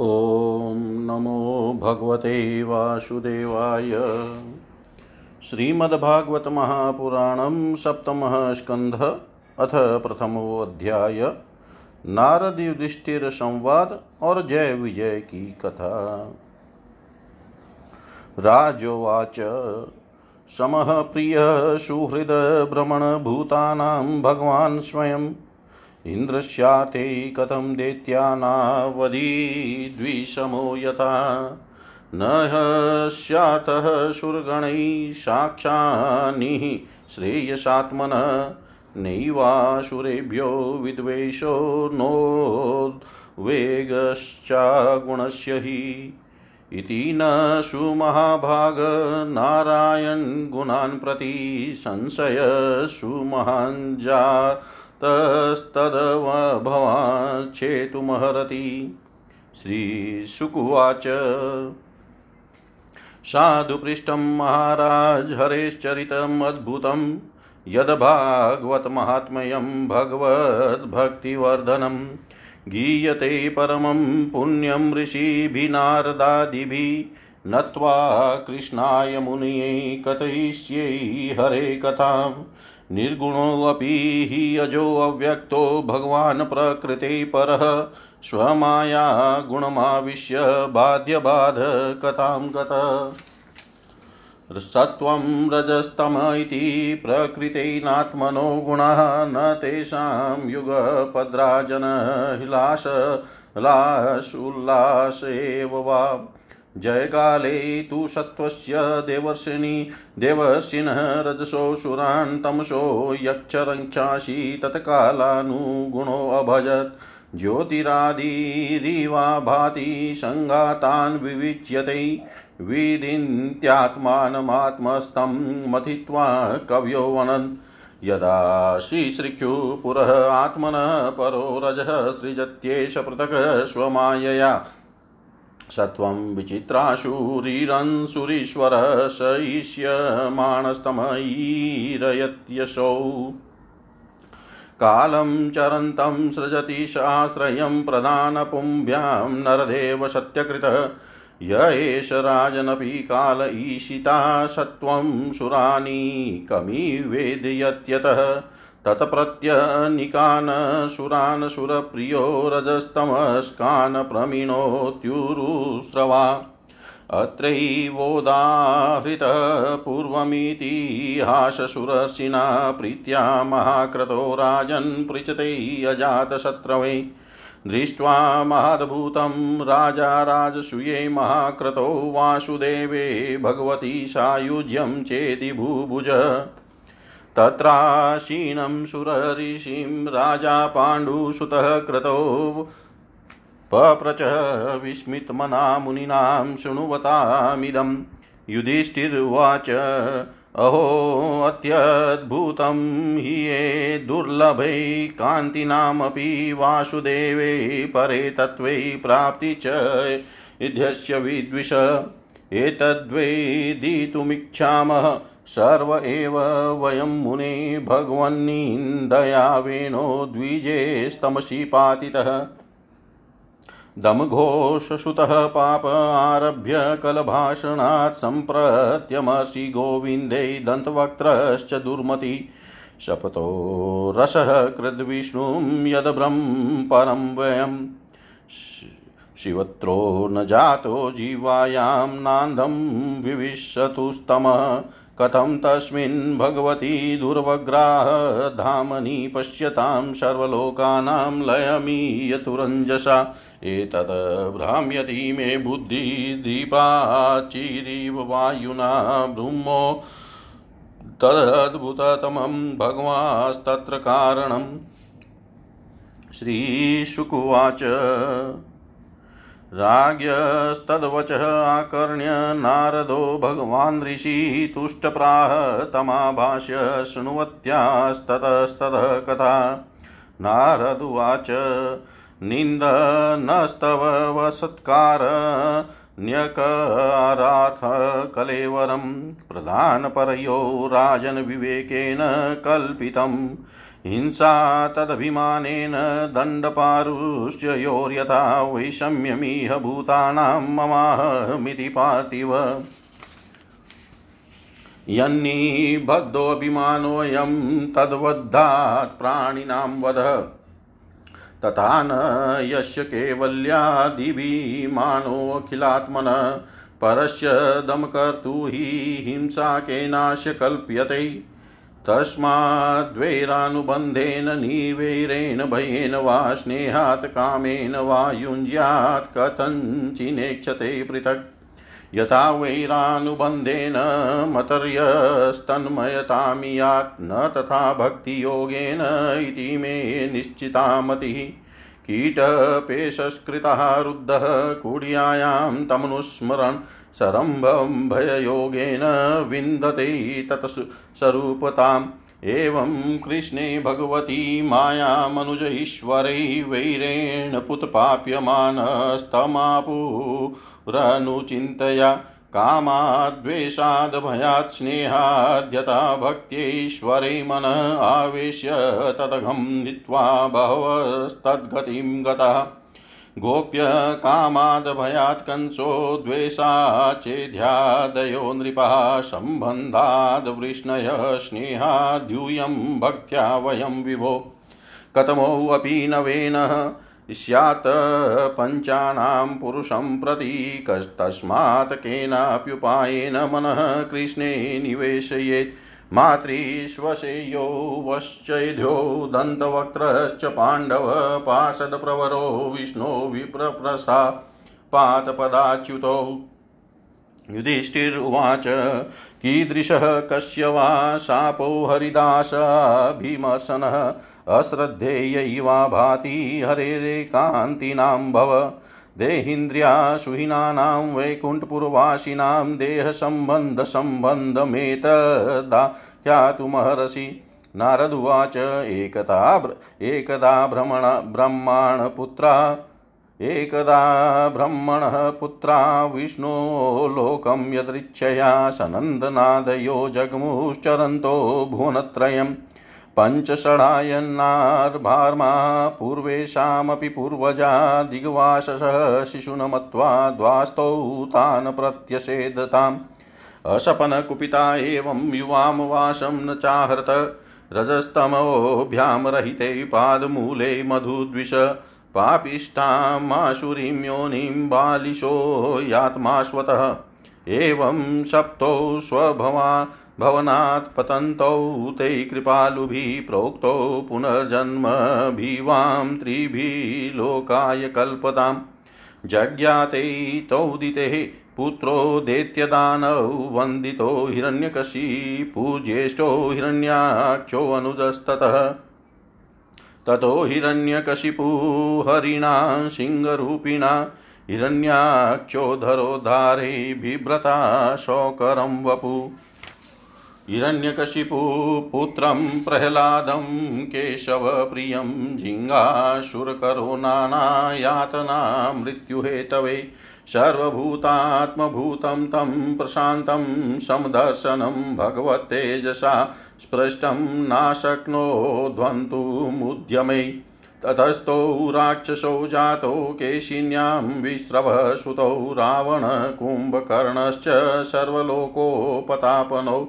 ॐ नमो भगवते वासुदेवाय। श्रीमद्भागवत महापुराणं सप्तमः स्कन्धः अथ प्रथमोऽध्याय। नारद युधिष्ठिर संवाद और जय विजय की कथा। राजोवाच समः प्रियः सुहृदभ्रमणभूतानां भगवान् स्वयम् इन्द्रस्याते कथं दैत्यानावधि यथा। न स्यातः सुरगणैः साक्षानिः श्रेयसात्मन। नैवासुरेभ्यो विद्वेषो नोद्वेगश्चागुणस्य हि। इति न सुमहाभाग नारायण गुणान् प्रति संशय सुमहाञ्जा तस्तद्भवान् चेतुमहरति श्रीशुकुवाच साधुपृष्ठं महाराज हरेश्चरितम् अद्भुतं यद्भागवतमाहात्म्यं भगवद्भक्तिवर्धनं गीयते परमं पुण्यं ऋषिभिनारदादिभिः। नत्वा कृष्णाय मुनये कथयिष्ये हरे कथाम् निर्गुणोऽपि हि अजोऽव्यक्तो भगवान् प्रकृते परः स्वमाया गुणमाविश्य बाध्यबाध कथां गत। सत्त्वं रजस्तम इति प्रकृतेनात्मनो गुणः। न तेषां युगपद्राजनहिलासलासुल्लास एव वा जयकाले तु सत्त्वस्य देवर्षिणि देवर्षिणः रजसोऽसुरान् तमसो यक्षरङ्क्षासि तत्कालानुगुणोऽभजत् ज्योतिरादिरिवा भाति सङ्घातान् विविच्यते, विदिन्त्यात्मानमात्मस्थं मथित्वा कवयो वनन्। यदा श्रीसृक्षुपुरः आत्मनः परो रजः सृजत्येष पृथक् स्वमायया सत्वं विचित्राशुरीरंसुरीश्वरः स ईष्यमाणस्तमयीरयत्यशौ कालं चरन्तं सृजति साश्रयं प्रधानपुंभ्यां नरदेव सत्यकृतः। य एष राजनपि काल ईशिता सत्त्वं सुरानि कमि वेदयत्यतः तत्प्रत्यनिकान् सुरान् सुरप्रियो रजस्तमस्कान् प्रमिणोत्युरुस्रवा अत्रैवोदाहृतः पूर्वमितिहाससुरसिना प्रीत्या महाक्रतो राजन् पृच्छते अजातशत्रवे दृष्ट्वा महाद्भूतं राजा राजसूये महाक्रतो वासुदेवे भगवती सायुज्यं चेति भूभुज। तत्रासीनं सुरऋषिं राजा पाण्डुसुतः क्रतो पप्रच विस्मितमना मुनीनां शृणुवतामिदं। युधिष्ठिर्वाच, अहो अत्यद्भुतं हि ये दुर्लभै कान्तीनामपि वासुदेवे परे तत्त्वै प्राप्ति च युध्यस्य विद्विष। एतद्वेदितुमिच्छामः सर्व एव वयं मुने भगवन्निन्दयावेनो द्विजेस्तमसि पातितः दमघोषसुतः पाप आरभ्य कलभाषणात् सम्प्रत्यमसि गोविन्दे दन्तवक्त्रश्च दुर्मति। शपथो रसः कृद्विष्णुं यद्ब्रं परं वयम् शिवत्रो न जातो जीवायां नान्दं विविशतुस्तमः कथं तस्मिन् भगवती दुर्वग्राहधामनि पश्यतां सर्वलोकानां लयमीयतुरञ्जसा एतद् भ्राम्यति मे बुद्धिदीपाचिरिव वायुना ब्रह्मो। तदद्भुततमं भगवास्तत्र कारणम् श्रीशुकुवाच। राज्ञस्तद्वचः आकर्ण्य नारदो भगवान् ऋषि तुष्टप्राह तमाभाष्य शृण्वत्यास्ततस्ततः कथा। नारदुवाच निन्दनस्तव वसत्कार न्यकारार्थकलेवरं प्रधानपरयो राजन् विवेकेन कल्पितं हिंसा तदभिमानेन दण्डपारुष्ययोर्यथा वैषम्यमिह भूतानां ममाहमिति पार्थिव। यन्निबद्धोऽभिमानोऽयं तद्वद्धात् प्राणिनां वध। तथा न यस्य कैवल्यादिभिमानोऽखिलात्मन परस्य दमकर्तु हि हिंसा केनाश्य कल्प्यते। तस्माद्वैरानुबन्धेन निवैरेण भयेन वा स्नेहात् कामेन वा युञ्ज्यात् कथञ्चिनेक्षते पृथक्। यथा वैरानुबन्धेन मतर्यस्तन्मयतामियात् न तथा भक्तियोगेन इति मे निश्चिता मतिः कीटपेशस्कृतः रुद्धः कुड्यायां तमनुस्मरन् सरम्भं भययोगेन विन्दते तत्स्वरूपताम् एवं कृष्णे भगवती मायामनुज ईश्वरै वैरेण पुत्पाप्यमानस्तमापुरनुचिन्तया कामाद्वेषाद्भयात् स्नेहाद्यथा भक्त्यैश्वरे मन आवेश्य तदघं नीत्वा बहवस्तद्गतिं गतः। गोप्य कामाद्भयात् कंसो द्वेषाचेध्यादयो नृपः सम्बन्धाद् वृष्णय स्नेहाद्यूयं भक्त्या वयं विभो। कथमोऽपि नवेनः स्यात् पञ्चानां पुरुषं प्रति कस्तस्मात् केनाप्युपायेन मनः कृष्णे निवेशयेत्। मातृश्वसेयो वश्चैध्यो दन्तवक्त्रश्च पाण्डव पार्षदप्रवरो विष्णो विप्रप्रसा पादपदाच्युतौ। युधिष्ठिर्वाच, कीदृशः कस्य वा शापो हरिदास भीमसनः अश्रद्धेयैवा भाति हरेरेकान्तिनां भव देहीन्द्रियासुहीनानां वैकुण्ठपुरवासिनां देहसम्बन्धसम्बन्धमेतदाख्यातुमहर्षि नारदुवाच एकदा एकदा भ्रमण ब्रह्माणपुत्रा एकदा ब्रह्मणः पुत्रा, विष्णो लोकं यदृच्छया, सनन्दनादयो जग्मुश्चरन्तो भुवनत्रयम्। पञ्चषडायन्नार्भार्मा पूर्वेषामपि पूर्वजा दिग्वाससः शिशून् मत्वा द्वास्तौ तान् प्रत्यषेधताम्। अशपनकुपिता एवं युवां वासं न चाहृत रजस्तमोभ्यां रहिते पादमूले मधुद्विष। पापिष्ठामाशुरीं योनिं बालिशो यात्माश्वतः एवं सप्तौ स्वभवा भवनात् पतन्तौ ते कृपालुभिः प्रोक्तौ पुनर्जन्मभिवां त्रिभिः लोकाय कल्पताम्। जज्ञाते तौदिते पुत्रो दैत्यदानौ वन्दितो हिरण्यकशिपूज्येष्ठो हिरण्याक्षोऽनुजस्ततः ततो हिरण्यकशिपु हरिणा सिंहरूपिणा हिरण्याक्षोधरोद्धारे बिभ्रता शोकरं वपु। हिरण्यकशिपु पुत्रं प्रह्लादं केशवप्रियं झिङ्गाशुरकरो नानायातना मृत्युहेतवे सर्वभूतात्मभूतं तं प्रशान्तं समदर्शनं भगवत्तेजसा स्पृष्टं नाशक्नोध्वन्तुमुद्यमे ततस्थौ राक्षसौ जातौ केशिन्यां विस्रवः सुतौ रावणकुम्भकर्णश्च सर्वलोकोपतापनौ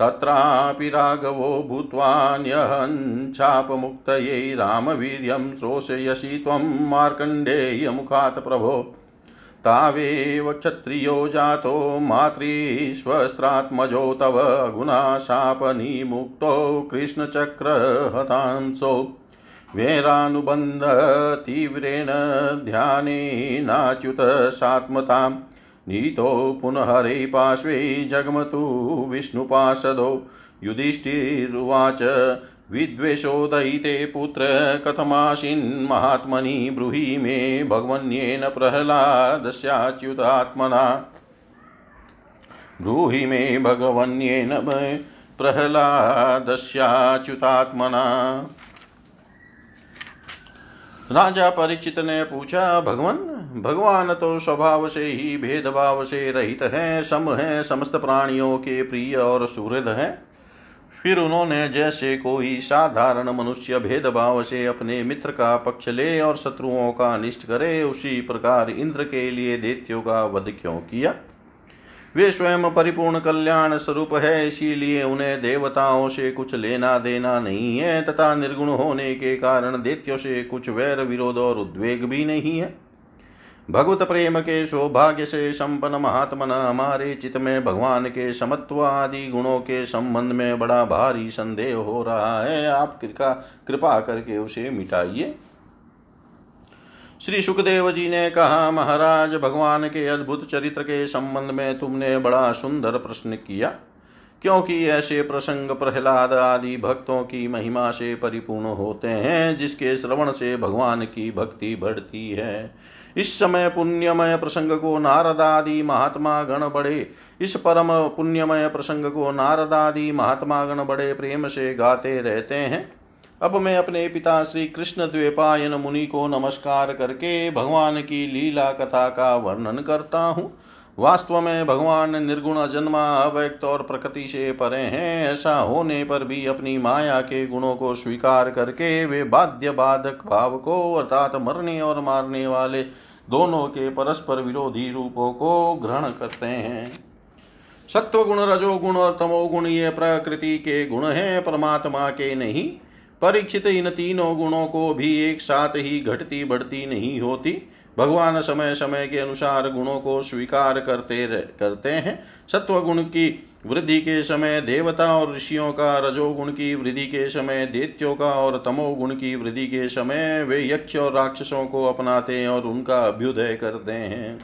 तत्रापि राघवो भूत्वा न्यहञ्छापमुक्तये रामवीर्यं श्रोषयसि त्वं मार्कण्डेयमुखात् प्रभो। तावेव क्षत्रियो जातो मातृस्वस्त्रात्मजो तव गुणा शापनिमुक्तो कृष्णचक्रहतांसो। वेरानुबन्धतीव्रेण ध्यानेनाच्युत सात्मताम् नीतो पुनः हरे पार्श्वे जगमतु विष्णुपार्षदो। युधिष्ठिरुवाच, विद्वेषोदयिते पुत्र कथमाशिन्महात्मनि ब्रूहि मे भगवन्येन प्रह्लादस्याच्युतात्मना। ब्रूहि मे भगवन्येन प्रह्लादस्याच्युतात्मना। राजा परीक्षित ने पूछा, भगवान भगवान तो स्वभाव से ही भेदभाव से रहित है, सम है, समस्त प्राणियों के प्रिय और सुहृद है। फिर उन्होंने जैसे कोई साधारण मनुष्य भेदभाव से अपने मित्र का पक्ष ले और शत्रुओं का अनिष्ट करे, उसी प्रकार इंद्र के लिए देत्यो का वध क्यों किया? वे स्वयं परिपूर्ण कल्याण स्वरूप है, इसीलिए उन्हें देवताओं से कुछ लेना देना नहीं है, तथा निर्गुण होने के कारण देत्यो से कुछ वैर विरोध और उद्वेग भी नहीं है। भगवत प्रेम के सौभाग्य से संपन्न महात्मन हमारे चित्त में भगवान के समत्व आदि गुणों के संबंध में बड़ा भारी संदेह हो रहा है। आप कृपा कृपा करके उसे मिटाइए। श्री सुखदेव जी ने कहा, महाराज, भगवान के अद्भुत चरित्र के संबंध में तुमने बड़ा सुंदर प्रश्न किया। क्योंकि ऐसे प्रसंग प्रहलाद आदि भक्तों की महिमा से परिपूर्ण होते हैं, जिसके श्रवण से भगवान की भक्ति बढ़ती है। इस समय पुण्यमय प्रसंग को नारद आदि महात्मा गण बड़े, इस परम पुण्यमय प्रसंग को नारदादि महात्मा गण बड़े प्रेम से गाते रहते हैं। अब मैं अपने पिता श्री कृष्ण द्वेपायन मुनि को नमस्कार करके भगवान की लीला कथा का वर्णन करता हूँ। वास्तव में भगवान निर्गुण जन्मा अव्यक्त और प्रकृति से परे हैं। ऐसा होने पर भी अपनी माया के गुणों को स्वीकार करके वे बाध्य बाधक भाव को, अर्थात मरने और मारने वाले दोनों के परस्पर विरोधी रूपों को ग्रहण करते हैं। सत्व गुण रजोगुण और तमोगुण ये प्रकृति के गुण हैं, परमात्मा के नहीं। परीक्षित इन तीनों गुणों को भी एक साथ ही घटती बढ़ती नहीं होती। भगवान समय समय के अनुसार गुणों को स्वीकार करते करते हैं। सत्व गुण की वृद्धि के समय देवता और ऋषियों का, रजोगुण की वृद्धि के समय देत्यों का और तमोगुण की वृद्धि के समय वे यक्ष और राक्षसों को अपनाते हैं और उनका अभ्युदय करते हैं।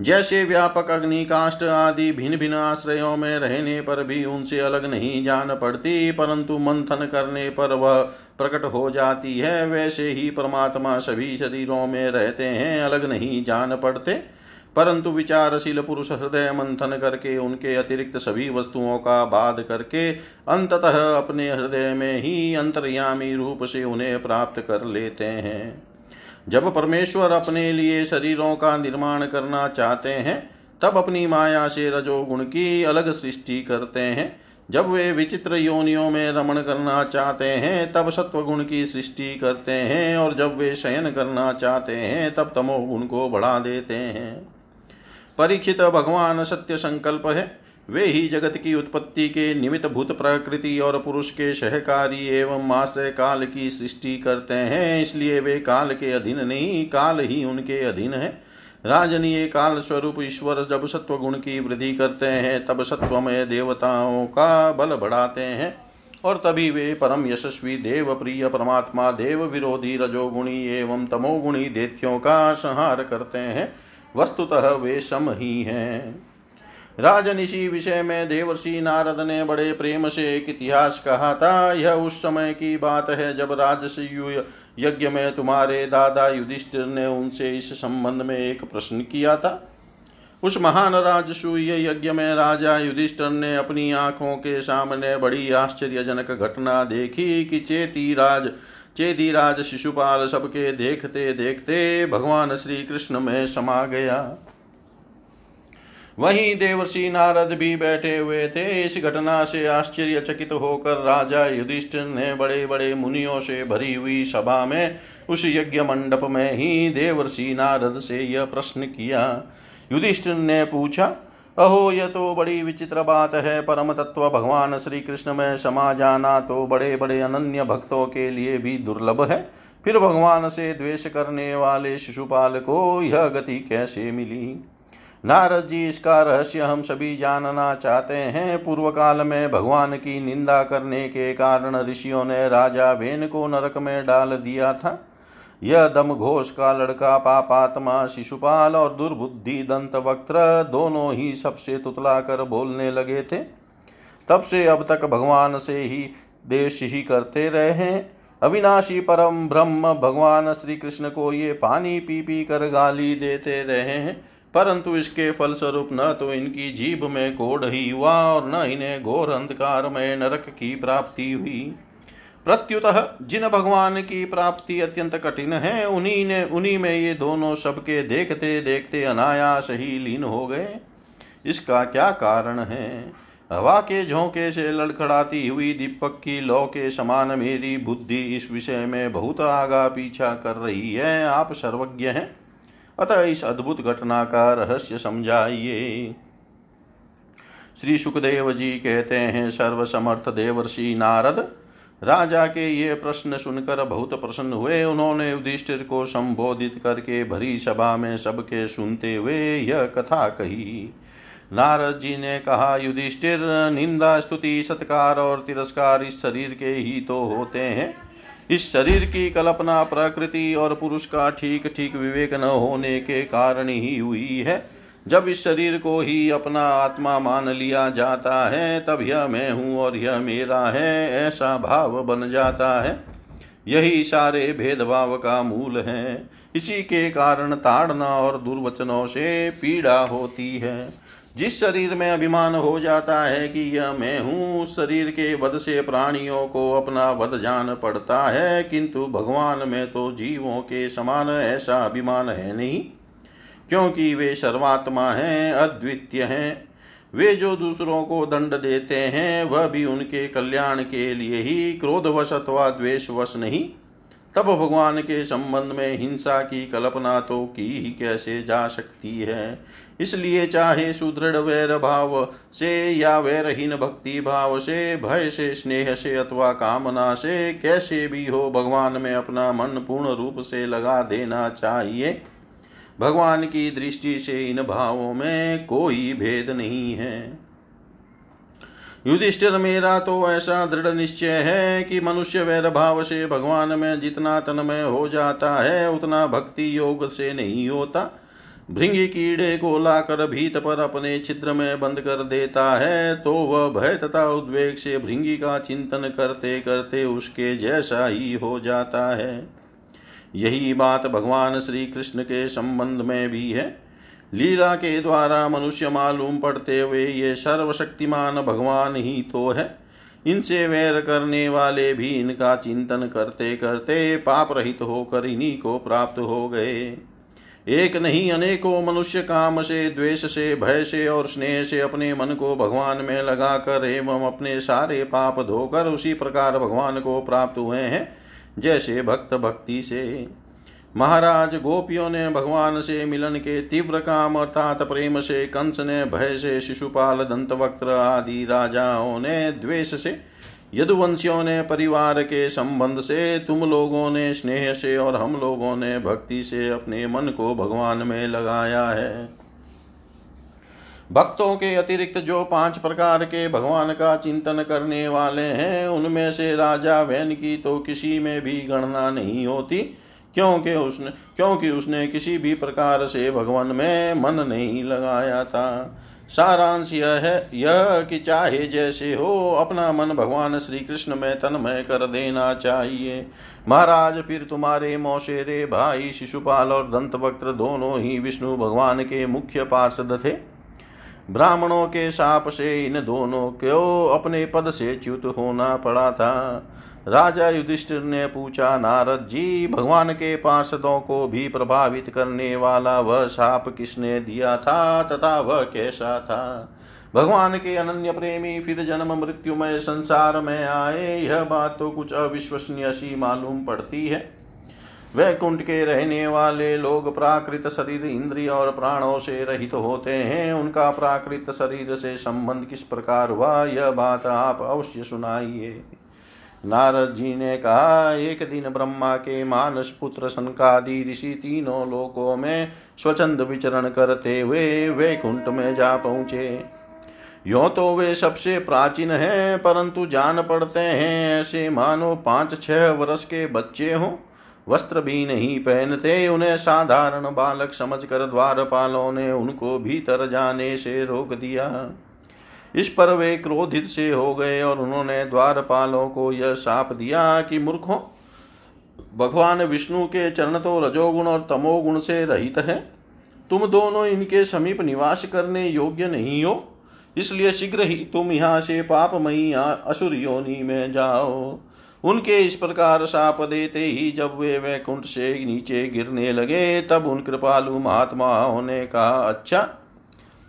जैसे व्यापक अग्नि काष्ट आदि भिन्न भिन्न आश्रयों में रहने पर भी उनसे अलग नहीं जान पड़ती, परंतु मंथन करने पर वह प्रकट हो जाती है। वैसे ही परमात्मा सभी शरीरों में रहते हैं, अलग नहीं जान पड़ते। परंतु विचारशील पुरुष हृदय मंथन करके उनके अतिरिक्त सभी वस्तुओं का बाध करके अंततः अपने हृदय में ही अंतर्यामी रूप से उन्हें प्राप्त कर लेते हैं। जब परमेश्वर अपने लिए शरीरों का निर्माण करना चाहते हैं, तब अपनी माया से रजोगुण की अलग सृष्टि करते हैं। जब वे विचित्र योनियों में रमण करना चाहते हैं, तब सत्वगुण की सृष्टि करते हैं, और जब वे शयन करना चाहते हैं, तब तमोगुण को बढ़ा देते हैं। परीक्षित भगवान सत्य संकल्प है। वे ही जगत की उत्पत्ति के निमित्त भूत प्रकृति और पुरुष के सहकारी एवं आश्रय काल की सृष्टि करते हैं। इसलिए वे काल के अधीन नहीं, काल ही उनके अधीन है। राजनीय काल स्वरूप ईश्वर जब सत्व गुण की वृद्धि करते हैं, तब सत्वमय देवताओं का बल बढ़ाते हैं। और तभी वे परम यशस्वी देव प्रिय परमात्मा देव विरोधी रजोगुणी एवं तमोगुणी देत्यों का संहार करते हैं। वस्तुतः वे सम ही हैं। राजन इसी विषय में देवर्षि नारद ने बड़े प्रेम से एक इतिहास कहा था। यह उस समय की बात है जब राजसयु यज्ञ में तुम्हारे दादा युधिष्ठिर ने उनसे इस संबंध में एक प्रश्न किया था। उस महान राजसूय यज्ञ में राजा युधिष्ठिर ने अपनी आँखों के सामने बड़ी आश्चर्यजनक घटना देखी कि चेती राज चेदी राज शिशुपाल सबके देखते देखते भगवान श्री कृष्ण में समा गया। वहीं देवर्षि नारद भी बैठे हुए थे। इस घटना से आश्चर्यचकित होकर राजा युधिष्ठिर ने बड़े बड़े मुनियों से भरी हुई सभा में, उस यज्ञ मंडप में ही देवर्षि नारद से यह प्रश्न किया। युधिष्ठिर ने पूछा, अहो यह तो बड़ी विचित्र बात है। परम तत्व भगवान श्री कृष्ण में समा जाना तो बड़े बड़े अनन्य भक्तों के लिए भी दुर्लभ है। फिर भगवान से द्वेष करने वाले शिशुपाल को यह गति कैसे मिली? नारद जी, इसका रहस्य हम सभी जानना चाहते हैं। पूर्व काल में भगवान की निंदा करने के कारण ऋषियों ने राजा वेन को नरक में डाल दिया था। यह दम घोष का लड़का, पापात्मा, शिशुपाल और दुर्बुद्धि दंत वक्त्र दोनों ही सबसे तुतला कर बोलने लगे थे। तब से अब तक भगवान से ही देश ही करते रहे हैं। अविनाशी परम ब्रह्म भगवान श्री कृष्ण को ये पानी पी पी कर गाली देते रहे हैं। परंतु इसके फलस्वरूप न तो इनकी जीभ में कोढ़ ही हुआ और न इन्हें घोर अंधकार में नरक की प्राप्ति हुई। प्रत्युत जिन भगवान की प्राप्ति अत्यंत कठिन है, उन्हीं ने उन्हीं में ये दोनों सबके देखते देखते अनायास ही लीन हो गए। इसका क्या कारण है? हवा के झोंके से लड़खड़ाती हुई दीपक की लौ के समान मेरी बुद्धि इस विषय में बहुत आगा पीछा कर रही है। आप सर्वज्ञ हैं। अतः इस अद्भुत घटना का रहस्य समझाइए। श्री सुखदेव जी कहते हैं, सर्वसमर्थ देवर्षि नारद, राजा के ये प्रश्न सुनकर बहुत प्रसन्न हुए। उन्होंने युधिष्ठिर को संबोधित करके भरी सभा में सबके सुनते हुए यह कथा कही। नारद जी ने कहा, युधिष्ठिर, निंदा, स्तुति, सत्कार और तिरस्कार इस शरीर के ही तो होते हैं। इस शरीर की कल्पना प्रकृति और पुरुष का ठीक ठीक विवेक न होने के कारण ही हुई है। जब इस शरीर को ही अपना आत्मा मान लिया जाता है, तब यह मैं हूँ और यह मेरा है, ऐसा भाव बन जाता है। यही सारे भेदभाव का मूल है। इसी के कारण ताड़ना और दुर्वचनों से पीड़ा होती है। जिस शरीर में अभिमान हो जाता है कि यह मैं हूँ, उस शरीर के वध से प्राणियों को अपना वध जान पड़ता है। किंतु भगवान में तो जीवों के समान ऐसा अभिमान है नहीं, क्योंकि वे सर्वात्मा हैं, अद्वितीय हैं। वे जो दूसरों को दंड देते हैं, वह भी उनके कल्याण के लिए ही क्रोधवश अथवा द्वेषवश नहीं। तब भगवान के संबंध में हिंसा की कल्पना तो की ही कैसे जा सकती है? इसलिए चाहे सुदृढ़ वैर भाव से या वैरहीन भक्ति भाव से, भय से, स्नेह से अथवा कामना से, कैसे भी हो, भगवान में अपना मन पूर्ण रूप से लगा देना चाहिए। भगवान की दृष्टि से इन भावों में कोई भेद नहीं है। युधिष्ठिर मेरा तो ऐसा दृढ़ निश्चय है कि मनुष्य वैर भाव से भगवान में जितना तन्मय हो जाता है, उतना भक्ति योग से नहीं होता। भृंगी कीड़े को लाकर भीत पर अपने छिद्र में बंद कर देता है तो वह भय तथा उद्वेग से भृंगी का चिंतन करते करते उसके जैसा ही हो जाता है। यही बात भगवान श्री कृष्ण के संबंध में भी है। लीला के द्वारा मनुष्य मालूम पड़ते हुए ये सर्वशक्तिमान भगवान ही तो है। इनसे वैर करने वाले भी इनका चिंतन करते करते पाप रहित होकर इन्हीं को प्राप्त हो गए। एक नहीं, अनेकों मनुष्य काम से, द्वेष से, भय से और स्नेह से अपने मन को भगवान में लगाकर एवं अपने सारे पाप धोकर उसी प्रकार भगवान को प्राप्त हुए हैं, जैसे भक्त भक्ति से। महाराज गोपियों ने भगवान से मिलन के तीव्र काम अर्थात प्रेम से, कंस ने भय से, शिशुपाल, दंतवक्त्र आदि राजाओं ने द्वेष से, यदुवंशियों ने परिवार के संबंध से, तुम लोगों ने स्नेह से और हम लोगों ने भक्ति से अपने मन को भगवान में लगाया है। भक्तों के अतिरिक्त जो पाँच प्रकार के भगवान का चिंतन करने वाले हैं, उनमें से राजा वैन की तो किसी में भी गणना नहीं होती। क्योंकि उसने क्योंकि उसने किसी भी प्रकार से भगवान में मन नहीं लगाया था। सारांश यह है, यह कि चाहे जैसे हो, अपना मन भगवान श्री कृष्ण में तन्मय कर देना चाहिए। महाराज, फिर तुम्हारे मौसेरे भाई, शिशुपाल और दंतवक्त्र दोनों ही विष्णु भगवान के मुख्य पार्षद थे। ब्राह्मणों के साप से इन दोनों को अपने पद से च्युत होना पड़ा था। राजा युधिष्ठिर ने पूछा, नारद जी, भगवान के पार्षदों को भी प्रभावित करने वाला वह साप किसने दिया था तथा वह कैसा था? भगवान के अनन्य प्रेमी फिर जन्म मृत्युमय संसार में आए। यह बात तो कुछ अविश्वसनीय सी मालूम पड़ती है। वैकुंठ के रहने वाले लोग प्राकृत शरीर, इंद्रिय और प्राणों से रहित तो होते हैं। उनका प्राकृत शरीर से संबंध किस प्रकार हुआ, यह बात आप अवश्य सुनाइए। नारद जी ने कहा, एक दिन ब्रह्मा के मानस पुत्र संकादि ऋषि तीनों लोकों में स्वचंद विचरण करते हुए वे वैकुंठ में जा पहुँचे। यो तो वे सबसे प्राचीन हैं, परंतु जान पड़ते हैं, ऐसे मानो पाँच छह वर्ष के बच्चे हों। वस्त्र भी नहीं पहनते, उन्हें साधारण बालक समझकर द्वारपालों ने उनको भीतर जाने से रोक दिया। इस पर वे क्रोधित से हो गए और उन्होंने द्वारपालों को यह साप दिया कि मूर्खों, भगवान विष्णु के चरण तो रजोगुण और तमोगुण से रहित है। तुम दोनों इनके समीप निवास करने योग्य नहीं हो, इसलिए शीघ्र ही तुम यहाँ से पापमयी असुर योनि में जाओ। उनके इस प्रकार साप देते ही जब वे वैकुंठ से नीचे गिरने लगे, तब उन कृपालु महात्माओं ने कहा अच्छा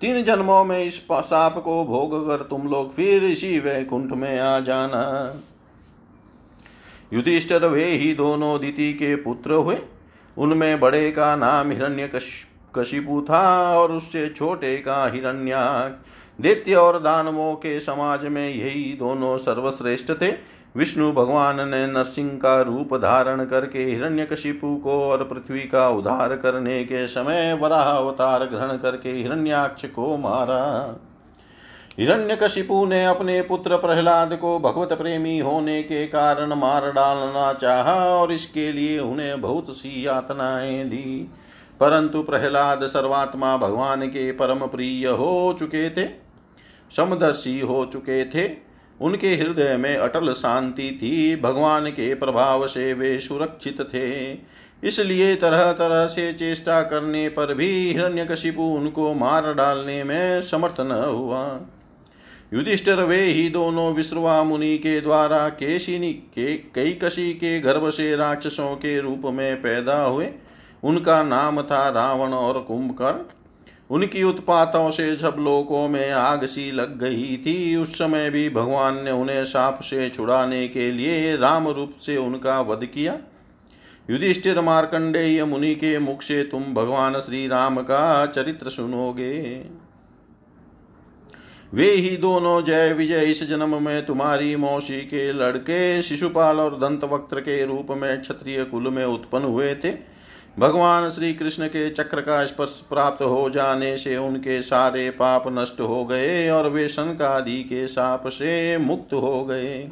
तीन जन्मों में इस साप को भोग कर तुम लोग फिर इसी वैकुंठ में आ जाना। युधिष्ठर वे ही दोनों दिति के पुत्र हुए। उनमें बड़े का नाम हिरण्य कशिपु था और उससे छोटे का हिरण्या दैत्य और दानवों के समाज में यही दोनों सर्वश्रेष्ठ थे। विष्णु भगवान ने नरसिंह का रूप धारण करके हिरण्यकशिपु को और पृथ्वी का उद्धार करने के समय वराह अवतार ग्रहण करके हिरण्याक्ष को मारा। हिरण्यकशिपु ने अपने पुत्र प्रहलाद को भगवत प्रेमी होने के कारण मार डालना चाहा और इसके लिए उन्हें बहुत सी यातनाएँ दी। परंतु प्रहलाद सर्वात्मा भगवान के परम प्रिय हो चुके थे, समदर्शी हो चुके थे। उनके हृदय में अटल शांति थी, भगवान के प्रभाव से वे सुरक्षित थे। इसलिए तरह तरह से चेष्टा करने पर भी हिरण्यकशिपु उनको मार डालने में समर्थ न हुआ। युधिष्ठिर वे ही दोनों विश्रवा मुनि के द्वारा केशिनी के कई कशी के गर्भ से राक्षसों के रूप में पैदा हुए। उनका नाम था रावण और कुंभकर्ण। उनकी उत्पातों से सब लोकों में आग सी लग गई थी। उस समय भी भगवान ने उन्हें साप से छुड़ाने के लिए राम रूप से उनका वध किया। युधिष्ठिर मार्कंडेय मुनि के मुख से तुम भगवान श्री राम का चरित्र सुनोगे। वे ही दोनों जय विजय इस जन्म में तुम्हारी मौसी के लड़के, शिशुपाल और दंत वक्त्र के रूप में क्षत्रिय कुल में उत्पन्न हुए थे। भगवान श्री कृष्ण के चक्र का स्पर्श प्राप्त हो जाने से उनके सारे पाप नष्ट हो गए और वे शंकादि के साप से मुक्त हो गए।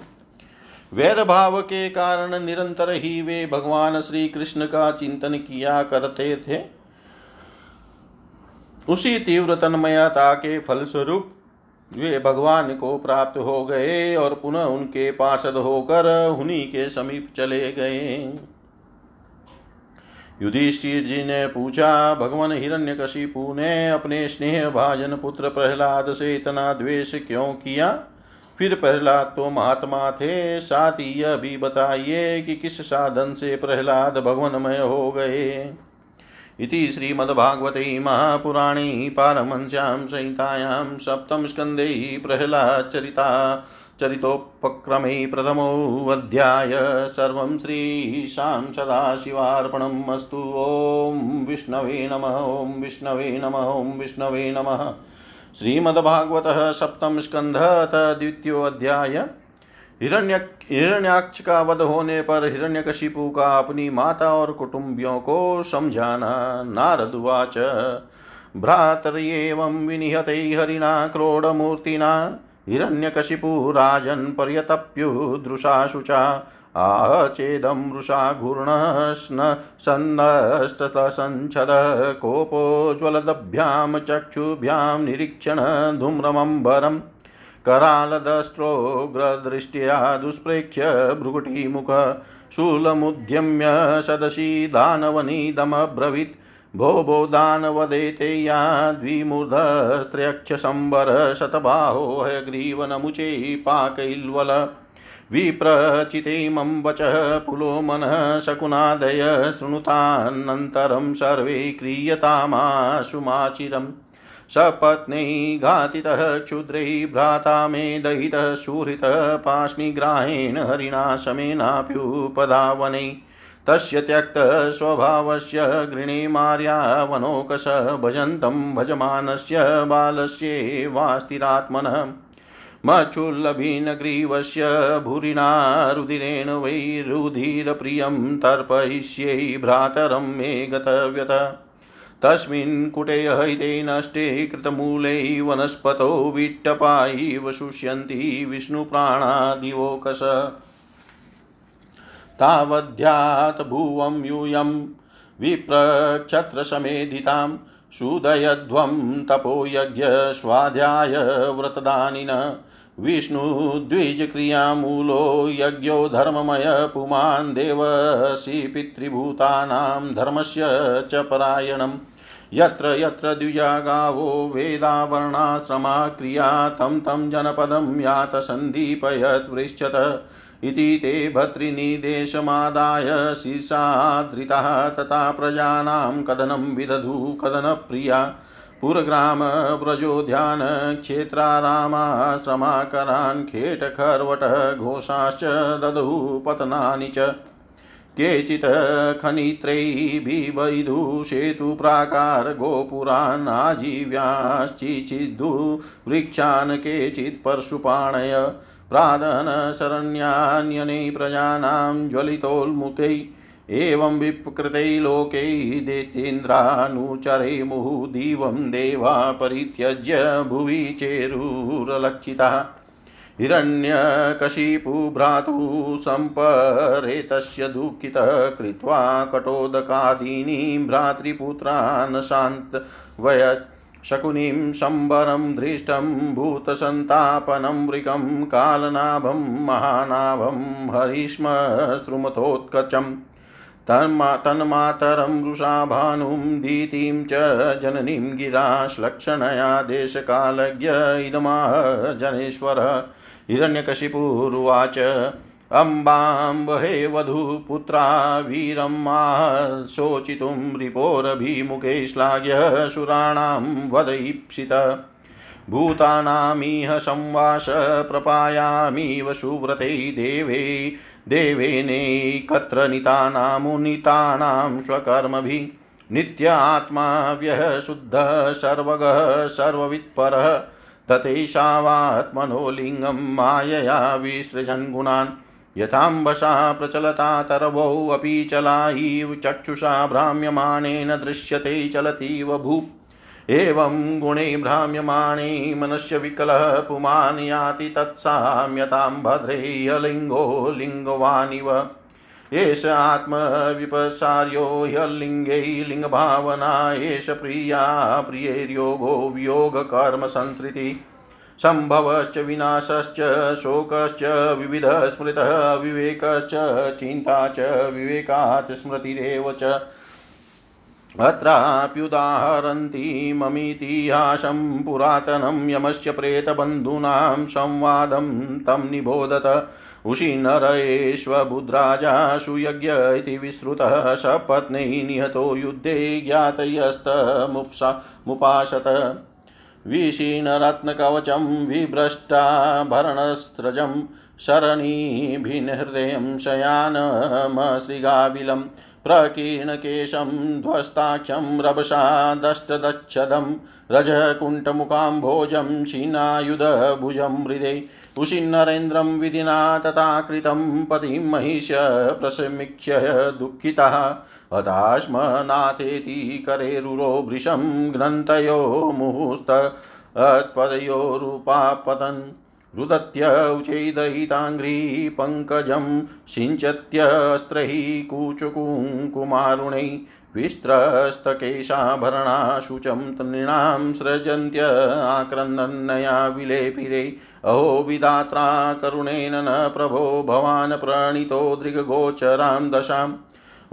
वैर भाव के कारण निरंतर ही वे भगवान श्री कृष्ण का चिंतन किया करते थे। उसी तीव्र तन्मयता के फलस्वरूप वे भगवान को प्राप्त हो गए और पुनः उनके पार्षद होकर उन्हीं के समीप चले गए। युधिष्ठिर जी ने पूछा, भगवान हिरण्यकशिपु ने अपने स्नेह भाजन पुत्र प्रहलाद से इतना द्वेष क्यों किया? फिर प्रहलाद तो महात्मा थे, साथ ही यह भी बताइए कि किस साधन से प्रहलाद भगवनमय हो गए। इति श्रीमद्भागवते महापुराणे पारमंस्यां संहितायां सप्तमस्कन्धे प्रह्लादचरिता चरितोपक्रमे प्रथमोऽध्याय सर्वं श्रीशां सदाशिवार्पणम् अस्तु। ॐ विष्णवे नमः, ॐ विष्णवे नमः, ॐ विष्णवे नमः। श्रीमद्भागवतः सप्तमस्कन्धः द्वितीयोऽध्याय। हिरण्य हिरण्याक्ष का वध होने पर हिरण्यकशिपु का अपनी माता और कुटुंबियों को समझाना नारदुवाच भ्रातर्येवं विनिहते हरिणा, क्रोडमूर्तिना हिरण्यकशिपु राजन् पर्यतप्युदृशाशुचा आह चेदं वृषा घूर्णस्न सन्नस्तसञ्छद कोपोज्ज्वलदभ्यां चक्षुभ्यां निरीक्षण धूम्रमम्बरम् करालदस्त्रोग्रदृष्ट्या दुष्प्रेक्ष्य भ्रुकुटीमुख शूलमुद्यम्य सदसि दानवनीदमब्रवीत् भो भो दानवदेते या द्विमूर्धस्त्र्यक्षशम्बर हयग्रीवनमुचे पाकैल्वल। विप्रचितेमं वचः पुलो मनः शकुनादय शृणुतानन्तरं सर्वे क्रियतामाशुमाचिरम्। सपत्न्यै घातितः क्षुद्रैः भ्राता मे दहितः सुहृतः पाष्णिग्राहेण हरिणा शमेनाप्युपधावनै तस्य त्यक्तस्वभावस्य गृणे मार्यावनोकश भजन्तं भजमानस्य बालस्येवास्तिरात्मनः मच्छुल्लभीनग्रीवस्य भूरिणा रुधिरेण वै रुधिरप्रियं तर्पयिष्यै भ्रातरं मे गतव्यत। तस्मिन् कुटे हैते नष्टे कृतमूलै वनस्पतौ विट्टपायैव शुष्यन्ति विष्णुप्राणादिवोकश तावध्यात् भुवं यूयं विप्रक्षत्रसमेधितां सुदयध्वं तपोयज्ञस्वाध्याय व्रतदानिन विष्णुद्विजक्रियामूलो यज्ञो धर्ममय पुमान् देवसि पितृभूतानां धर्मस्य च परायणम् यत्र यत्र द्विजा गावो वेदावर्णाश्रमा क्रिया तं तं जनपदं यात इति ते भर्तृनिदेशमादाय शीर्षादृताः तथा प्रजानां कदनं विदधु कदनप्रिया पुरग्राम, व्रजोद्यान, क्षेत्रारामाश्रमाकरान्, खेटखर्वट घोषाश्च ददौ पतनानि च। केचित् खनित्रैर्भिवैधु सेतुप्राकार वृक्षान् केचित् परशुपाणय। प्रादनशरण्यान्यनै प्रजानां ज्वलितोन्मुखै एवं विप्रकृतै लोकै दैत्येन्द्रानुचरै मुहुदिवं देवा परित्यज्य भुवि चेरुरलक्षिताः। हिरण्यकशिपुभ्रातुः सम्परेतस्य दुःखितः कृत्वा कटोदकादीनि भ्रातृपुत्रान् शान्तवयत् शकुनिं शम्बरं दृष्टं भूतसन्तापनं वृकं कालनाभं महानाभं हरिष्मस्रुमथोत्कचम् तन्मा, तन्मातरं रुषा भानुं दीतिं च जननीं गिराश्लक्षणया देशकालज्ञ इदमाह जनेश्वरः, हिरण्यकशिपुरुवाच अम्बाम्बहे वधूपुत्रा वीरं माः शोचितुं रिपोरभिमुखे श्लाघ्य सुराणां वदैप्सित भूतानामिह संवास प्रपायामिव सुव्रते देवे, देवेनैकत्र नितानामुनितानां स्वकर्मभिः। नित्य आत्मा व्यः शुद्धः सर्वगः सर्ववित्परः तथैषावात्मनो लिङ्गं मायया विसृजन् गुणान्। यथाम्बसा प्रचलता तरवौ अपि चला चक्षुषा भ्राम्यमाणेन दृश्यते चलतीव भू। एवं गुणे भ्राम्यमाणे मनस्य विकलः पुमान् याति तत्साम्यतां भद्रेयलिङ्गो लिङ्गवानिव। एष आत्मविपसार्यो ह्यलिङ्गै लिङ्गभावना, एष प्रिया प्रियैर्योगो वियोगकर्मसंसृतिः सम्भवश्च विनाशश्च, शोकश्च विविधः स्मृतः विवेकश्च चिन्ता च विवेकात् स्मृतिरेव च। अत्राप्युदाहरन्ति ममितिहासं पुरातनं यमस्य प्रेतबन्धूनां संवादं तं निबोधत। उशिनरयेष्वबुद्राजा सुयज्ञ इति विश्रुतः सपत्नैः निहतो युद्धे ज्ञातयस्तमुपसा मुपासत विशीर्णरत्नकवचं विभ्रष्टाभरणस्रजं शरणीभिनहृदयं शयानमश्रीगाविलं प्रकीर्णकेशं ध्वस्ताक्षं रभसादष्टदच्छदं रजकुण्ठमुकाम्भोजं क्षीणायुधभुजं हृदे कुशिन्नरेन्द्रं विधिना तथा कृतं पतिं महिष प्रसमीक्ष्य दुःखितः हताश्मनाथेति करेरुरो भृशं ग्रन्थयो मुहुस्तत्पदयोरुपापतन् रुदत्य उचैदयिताङ्घ्रिः पङ्कजं सिञ्चत्यस्त्रैः कूचकुङ्कुमारुणैः विस्त्रस्तकेशाभरणाशुचं नृणां सृजन्त्य आक्रन्दन्नया विलेपिरे। अहो विधात्रा करुणेन न प्रभो भवान् प्रणीतो दृगगोचरां दशाम्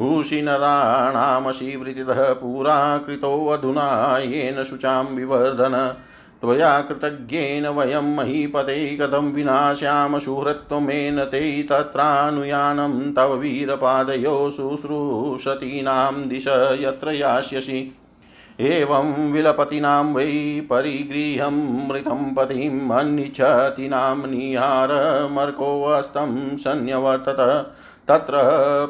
उशिनराणामशीवृतितः पुरा कृतोऽधुना येन शुचां विवर्धन। त्वया कृतज्ञेन वयं महीपते कथं विनाश्याम सुहृत्वमेन ते तत्रानुयानं तव वीरपादयो शुश्रूषतीनां दिश यत्र यास्यसि। एवं विलपतीनां वै परिगृह्यं मृतं पतिम् अन्निच्छतीनां निहारमर्कोऽस्तं सन्न्यवर्तत। तत्र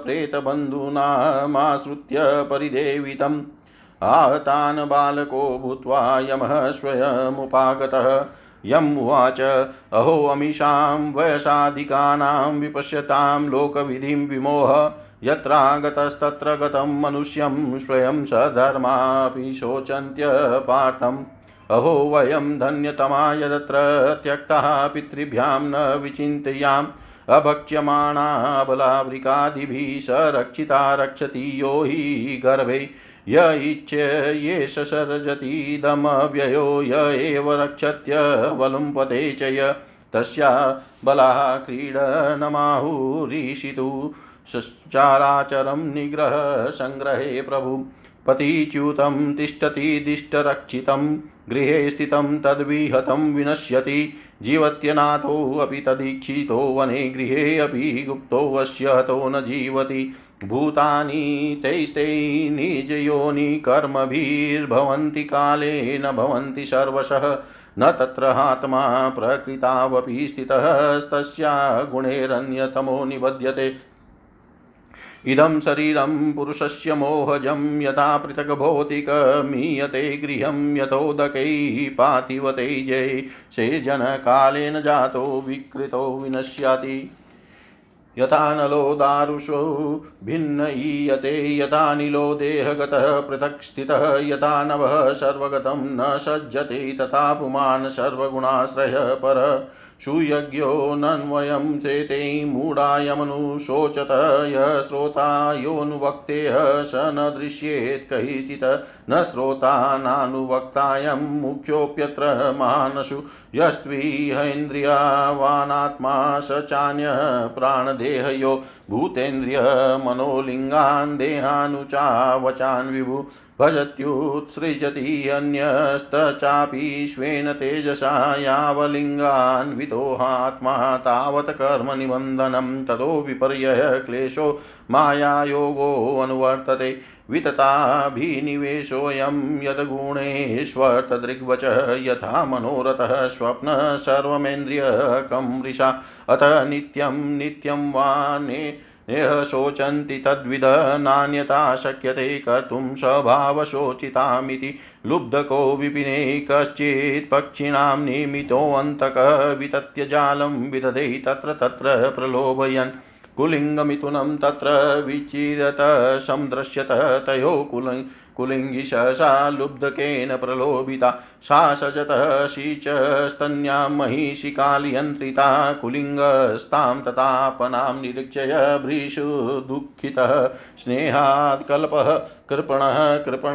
प्रेतबन्धूनामाश्रित्य परिदेवितम्। आहतान् बालको भूत्वा यमः स्वयमुपागतः। यम् उवाच, अहो अमीषां वयसाधिकानां, विपश्यतां लोकविधिं विमोह, यत्रागतस्तत्र गतं मनुष्यं स्वयं सधर्मापि शोचन्त्यपार्थम् अहो वयं धन्यतमा, यदत्र त्यक्तः पितृभ्यां न विचिन्तयाम्। अभक्ष्यमाणा बलावृकादिभिः सरक्षिता रक्षति यो हि गर्भे। य ये ससर्जतीदमव्ययो य एव रक्षत्यवलुम्पते च य। तस्या बलाः क्रीडनमाहुरीषितु चाराचरं निग्रहसङ्ग्रहे प्रभु। पतिच्युतं तिष्ठति दिष्टरक्षितं, गृहे स्थितं तद्विहतं विनश्यति जीवत्यनाथोऽपि तदीक्षितो वने, गृहे अपि गुप्तोऽवश्य हतो न जीवति। भूतानि तैस्ते निजयोनि कर्मभिर्भवन्ति काले भवन्ति सर्वशः। न तत्र आत्मा प्रकृतावपि स्थितस्तस्या गुणैरन्यतमो निबध्यते। इदं शरीरं पुरुषस्य मोहजं यथा पृथक् भौतिकमीयते गृहं यथोदकैः पातिवतैजै से जनकालेन जातो विकृतो विनश्यति। यथा नलो दारुषो भिन्न ईयते, यथा निलो देहगतः पृथक् स्थितः, यथा नभः सर्वगतं न सज्जते, तथा पुमान् सर्वगुणाश्रय पर। सुयज्ञो नन्वयं चेते मूढायमनुशोचत यः श्रोता योऽनुवक्तेः स न दृश्येत् कहिचित् न श्रोता नानुवक्तायं मुख्योऽप्यत्र मानसु यस्त्विहेन्द्रियावानात्मा स चान्यः प्राणदेहयो भूतेन्द्रियमनोलिङ्गान् देहानुचावचान् विभु भजत्युत्सृजति अन्यस्तचापि स्वेन तेजसा यावलिङ्गान्वितोहात्मा तावत् कर्मनिबन्धनं ततो विपर्यय क्लेशो मायायोगोऽनुवर्तते वितताभिनिवेशोऽयं यद्गुणेष्वतदृग्वच यथा मनोरथः स्वप्नः सर्वमेन्द्रियकं अथ नित्यं नित्यं वा यः शोचन्ति तद्विद नान्यता शक्यते कर्तुं स्वभावशोचितामिति। लुब्धको विपिने कश्चित् पक्षिणां निमितोऽन्तकः वितत्य जालं विदधे तत्र तत्र प्रलोभयन्। कुलिङ्गमिथुनं तत्र विचिरत संदृश्यत तयोः कुल कुलिङ्गिशसा लुब्धकेन प्रलोभिता सा सजतः शीचस्तन्यां महिषिकालियन्त्रिता कुलिङ्गस्तां ततापनां निरीक्षय भ्रीषु दुःखितः स्नेहात् कल्पः कृपणः कृपण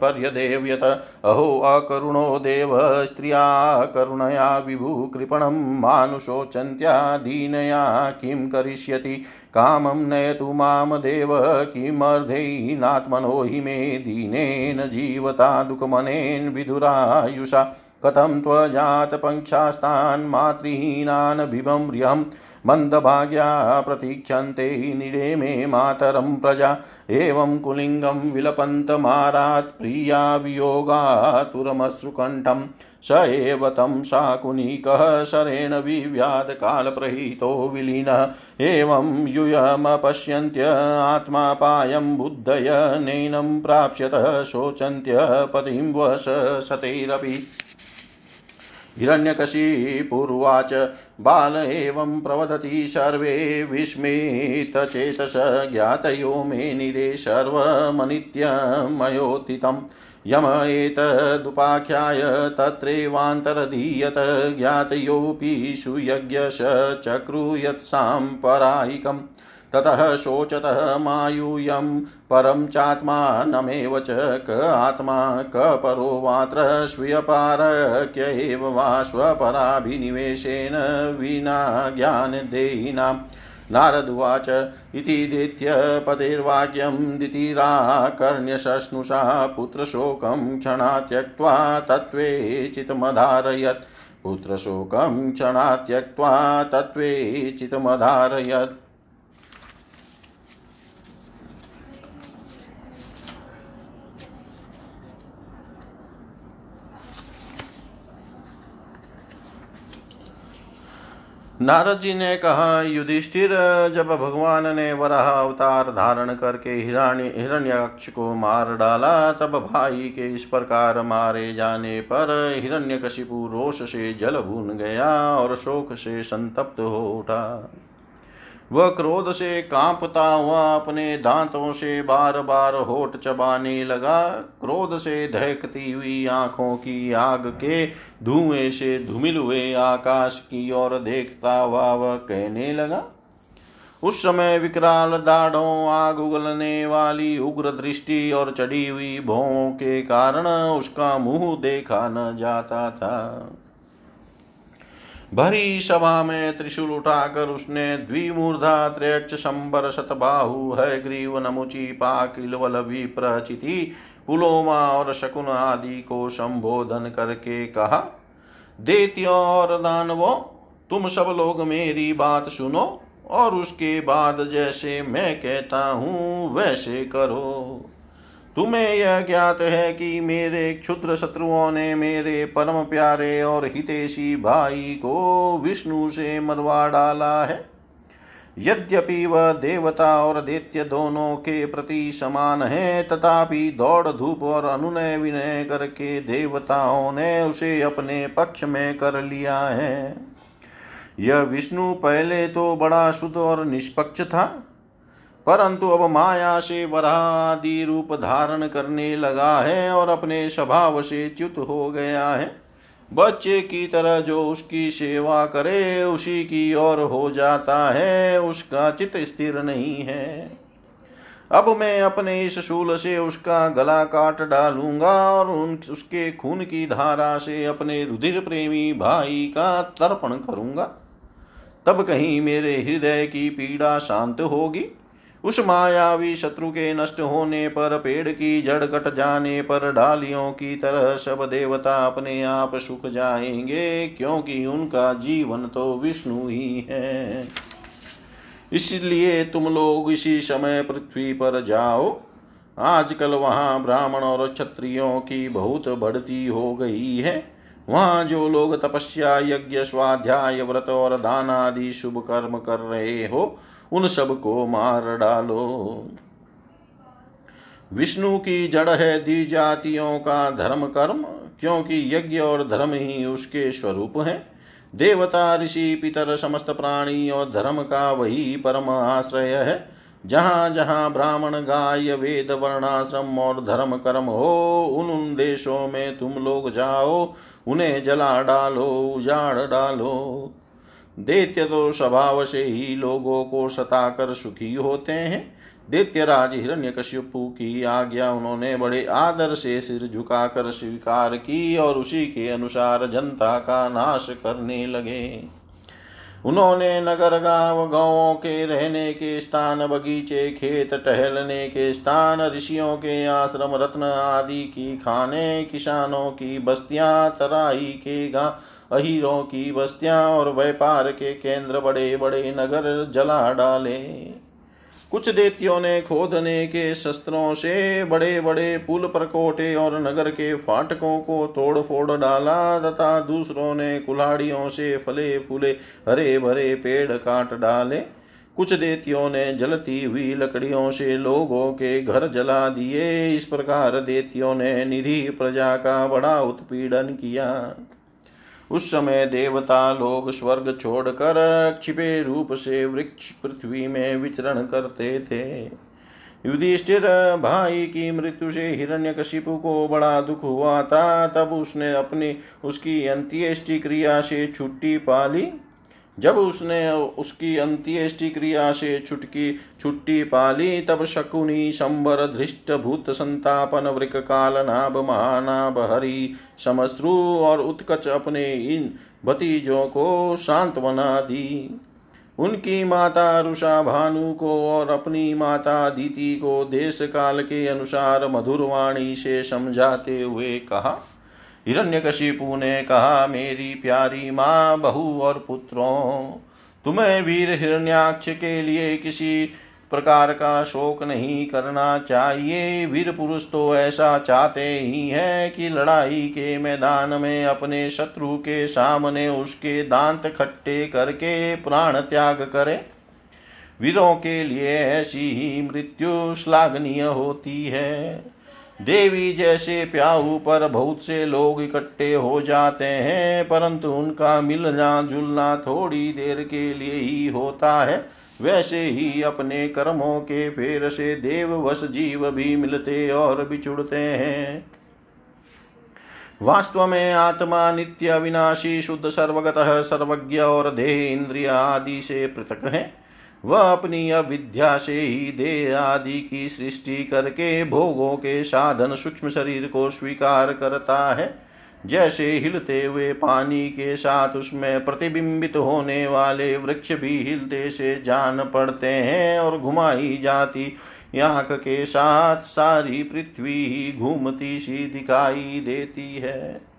पर्यदेव्यत। अहो अकरुणो देव, स्त्रिया, करुणया, विभु, कृपण मानुषोचन्त्या दीनया, किं करिष्यति? कामं नयतु माम देव किमर्धैनात्मनो हि मे दीनेन जीवता, दुःखमनेन विधुरायुषा। कथं त्वजातपङ्क्षास्तान् मातृहीनान् बिभम्र्यहं मन्दभाग्या प्रतीक्षन्ते निडे मे मातरं प्रजा। एवं कुलिङ्गं विलपन्तमारात् प्रिया वियोगातुरमश्रुकण्ठं स एव तं शाकुनिकः शरेण विव्याधकालप्रहितो विलीनः। एवं यूयमपश्यन्त्य आत्मापायं बुद्धय नैनं प्राप्स्यतः शोचन्त्य पतिं वश शतैरपि हिरण्यकशिपुर्वाच बाल एवं प्रवदति सर्वे विस्मितचेतस ज्ञातयो मे निरे सर्वमनित्यमयोतितम् यम एतदुपाख्याय तत्रैवान्तरधीयत ज्ञातयोऽपि सुयज्ञश चक्रुयत्साम्परायिकम् ततः शोचतः मायूयं परं चात्मानमेव च क आत्मा क परो वात्र स्वीयपारक्य एव वा स्वपराभिनिवेशेन विना ज्ञानदेहिनां। नारदुवाच इति दित्य पदेर्वाक्यं दितिराकर्ण्यशश्नुषा पुत्रशोकं क्षणा त्यक्त्वा तत्त्वे चितमधारयत् पुत्रशोकं क्षणा त्यक्त्वा तत्त्वे चितमधारयत् नारद जी ने कहा, युधिष्ठिर, जब भगवान ने वराह अवतार धारण करके हिरण्य हिरण्यक्ष को मार डाला, तब भाई के इस प्रकार मारे जाने पर हिरण्यकशिपु रोष से जल भून गया और शोक से संतप्त हो उठा। वह क्रोध से कांपता हुआ अपने दांतों से बार बार होठ चबाने लगा। क्रोध से दहकती हुई आँखों की आग के धुएँ से धुमिल हुए आकाश की ओर देखता हुआ वह कहने लगा, उस समय विकराल दाढ़ों आग उगलने वाली उग्र दृष्टि और चढ़ी हुई भों के कारण उसका मुँह देखा न जाता था। भरी सभा में त्रिशूल उठाकर उसने द्विमूर्धा त्रयक्ष शंबर शतबाहु है ग्रीव नमुची पाकिलवल विप्रचिति पुलोमा और शकुन आदि को संबोधन करके कहा, देत्यो और दानवो, तुम सब लोग मेरी बात सुनो और उसके बाद जैसे मैं कहता हूँ, वैसे करो। तुम्हें यह ज्ञात है कि मेरे क्षुद्र शत्रुओं ने मेरे परम प्यारे और हितेशी भाई को विष्णु से मरवा डाला है। यद्यपि वह देवता और दैत्य दोनों के प्रति समान है, तथापि दौड़ धूप और अनुनय विनय करके देवताओं ने उसे अपने पक्ष में कर लिया है। यह विष्णु पहले तो बड़ा शुद्ध और निष्पक्ष था परंतु अब माया से वरादि रूप धारण करने लगा है और अपने स्वभाव से च्युत हो गया है। बच्चे की तरह जो उसकी सेवा करे, उसी की ओर हो जाता है, उसका चित स्थिर नहीं है। अब मैं अपने इस शूल से उसका गला काट डालूँगा और उन, उसके खून की धारा से अपने रुधिर प्रेमी भाई का तर्पण करूँगा। तब कहीं मेरे हृदय की पीड़ा शांत होगी। उस मायावी शत्रु के नष्ट होने पर, पेड़ की जड़ कट जाने पर, डालियों की तरह सब देवता अपने आप सुख जाएँगे, क्योंकि उनका जीवन तो विष्णु ही है। इसलिए तुम लोग इसी समय पृथ्वी पर जाओ। आजकल वहाँ ब्राह्मण और क्षत्रियों की बहुत बढ़ती हो गई है। वहाँ जो लोग तपस्या, यज्ञ, स्वाध्याय, व्रत और दान आदि शुभ कर्म कर रहे हो उन सबको मार डालो। विष्णु की जड़ है दी जातियों का धर्म कर्म, क्योंकि यज्ञ और धर्म ही उसके स्वरूप है। देवता, ऋषि, पितर, समस्त प्राणी और धर्म का वही परम आश्रय है। जहाँ जहाँ ब्राह्मण, गाय, वेद, वर्णाश्रम और धर्म कर्म हो, उन उन देशों में तुम लोग जाओ, उन्हें जला डालो, उजाड़ डालो। दैत्य तो स्वभाव से ही लोगों को सताकर सुखी होते हैं। दैत्यराज हिरण्यकश्यपु की आज्ञा उन्होंने बड़े आदर से सिर झुकाकर स्वीकार की और उसी के अनुसार जनता का नाश करने लगे। उन्होंने नगर गाँव गाँवों के रहने के स्थान, बगीचे, खेत टहलने के स्थान, ऋषियों के आश्रम, रत्न आदि की खाने, किसानों की बस्तियाँ, तराई के गाँव अहीरों की बस्तियाँ और व्यापार के केंद्र बड़े बड़े नगर जला डाले। कुछ देतियों ने खोदने के शस्त्रों से बड़े बड़े पुल प्रकोटे और नगर के फाटकों को तोड़ फोड़ डाला, तथा दूसरों ने कुल्हाड़ियों से फले फूले हरे भरे पेड़ काट डाले। कुछ देतियों ने जलती हुई लकड़ियों से लोगों के घर जला दिए। इस प्रकार देतियों ने निरीह प्रजा का बड़ा उत्पीड़न किया। उस समय देवता लोग स्वर्ग छोड़कर क्षिपे रूप से वृक्ष पृथ्वी में विचरण करते थे। युधिष्ठिर भाई की मृत्यु से हिरण्यकशिपु को बड़ा दुख हुआ था। तब उसने अपनी, उसकी अंत्येष्टि क्रिया से छुट्टी पाली जब उसने उसकी अंत्येष्टि क्रिया से छुटकी, छुट्टी पाली, तब शकुनी शंबर धृष्ट भूत संतापन वृक काल नाभ, महानाभ, हरि, समश्रु और उत्कच अपने इन भतीजों को सांत्वना दी। उनकी माता रुषा भानु को और अपनी माता दीति को देश काल के अनुसार मधुरवाणी से समझाते हुए कहा हिरण्यकशिपु ने कहा, मेरी प्यारी माँ, बहू और पुत्रों, तुम्हें वीर हिरण्याक्ष के लिए किसी प्रकार का शोक नहीं करना चाहिए। वीर पुरुष तो ऐसा चाहते ही है कि लड़ाई के मैदान में अपने शत्रु के सामने उसके दांत खट्टे करके प्राण त्याग करे। वीरों के लिए ऐसी ही मृत्यु श्लाघनीय होती है। देवी जैसे प्याऊ पर बहुत से लोग इकट्ठे हो जाते हैं, परंतु उनका मिलना जुलना थोड़ी देर के लिए ही होता है। वैसे ही अपने कर्मों के फेर से देव वश जीव भी मिलते और बिछुड़ते हैं। वास्तव में आत्मा नित्य विनाशी शुद्ध, सर्वगत, सर्वज्ञ और देह इंद्रिया आदि से पृथक है। वह अपनी अविद्या से ही देह आदि की सृष्टि करके भोगों के साधन सूक्ष्म शरीर को स्वीकार करता है। जैसे हिलते हुए पानी के साथ उसमें प्रतिबिंबित होने वाले वृक्ष भी हिलते से जान पड़ते हैं और घुमाई जाती आँख के साथ सारी पृथ्वी ही घूमती सी दिखाई देती है।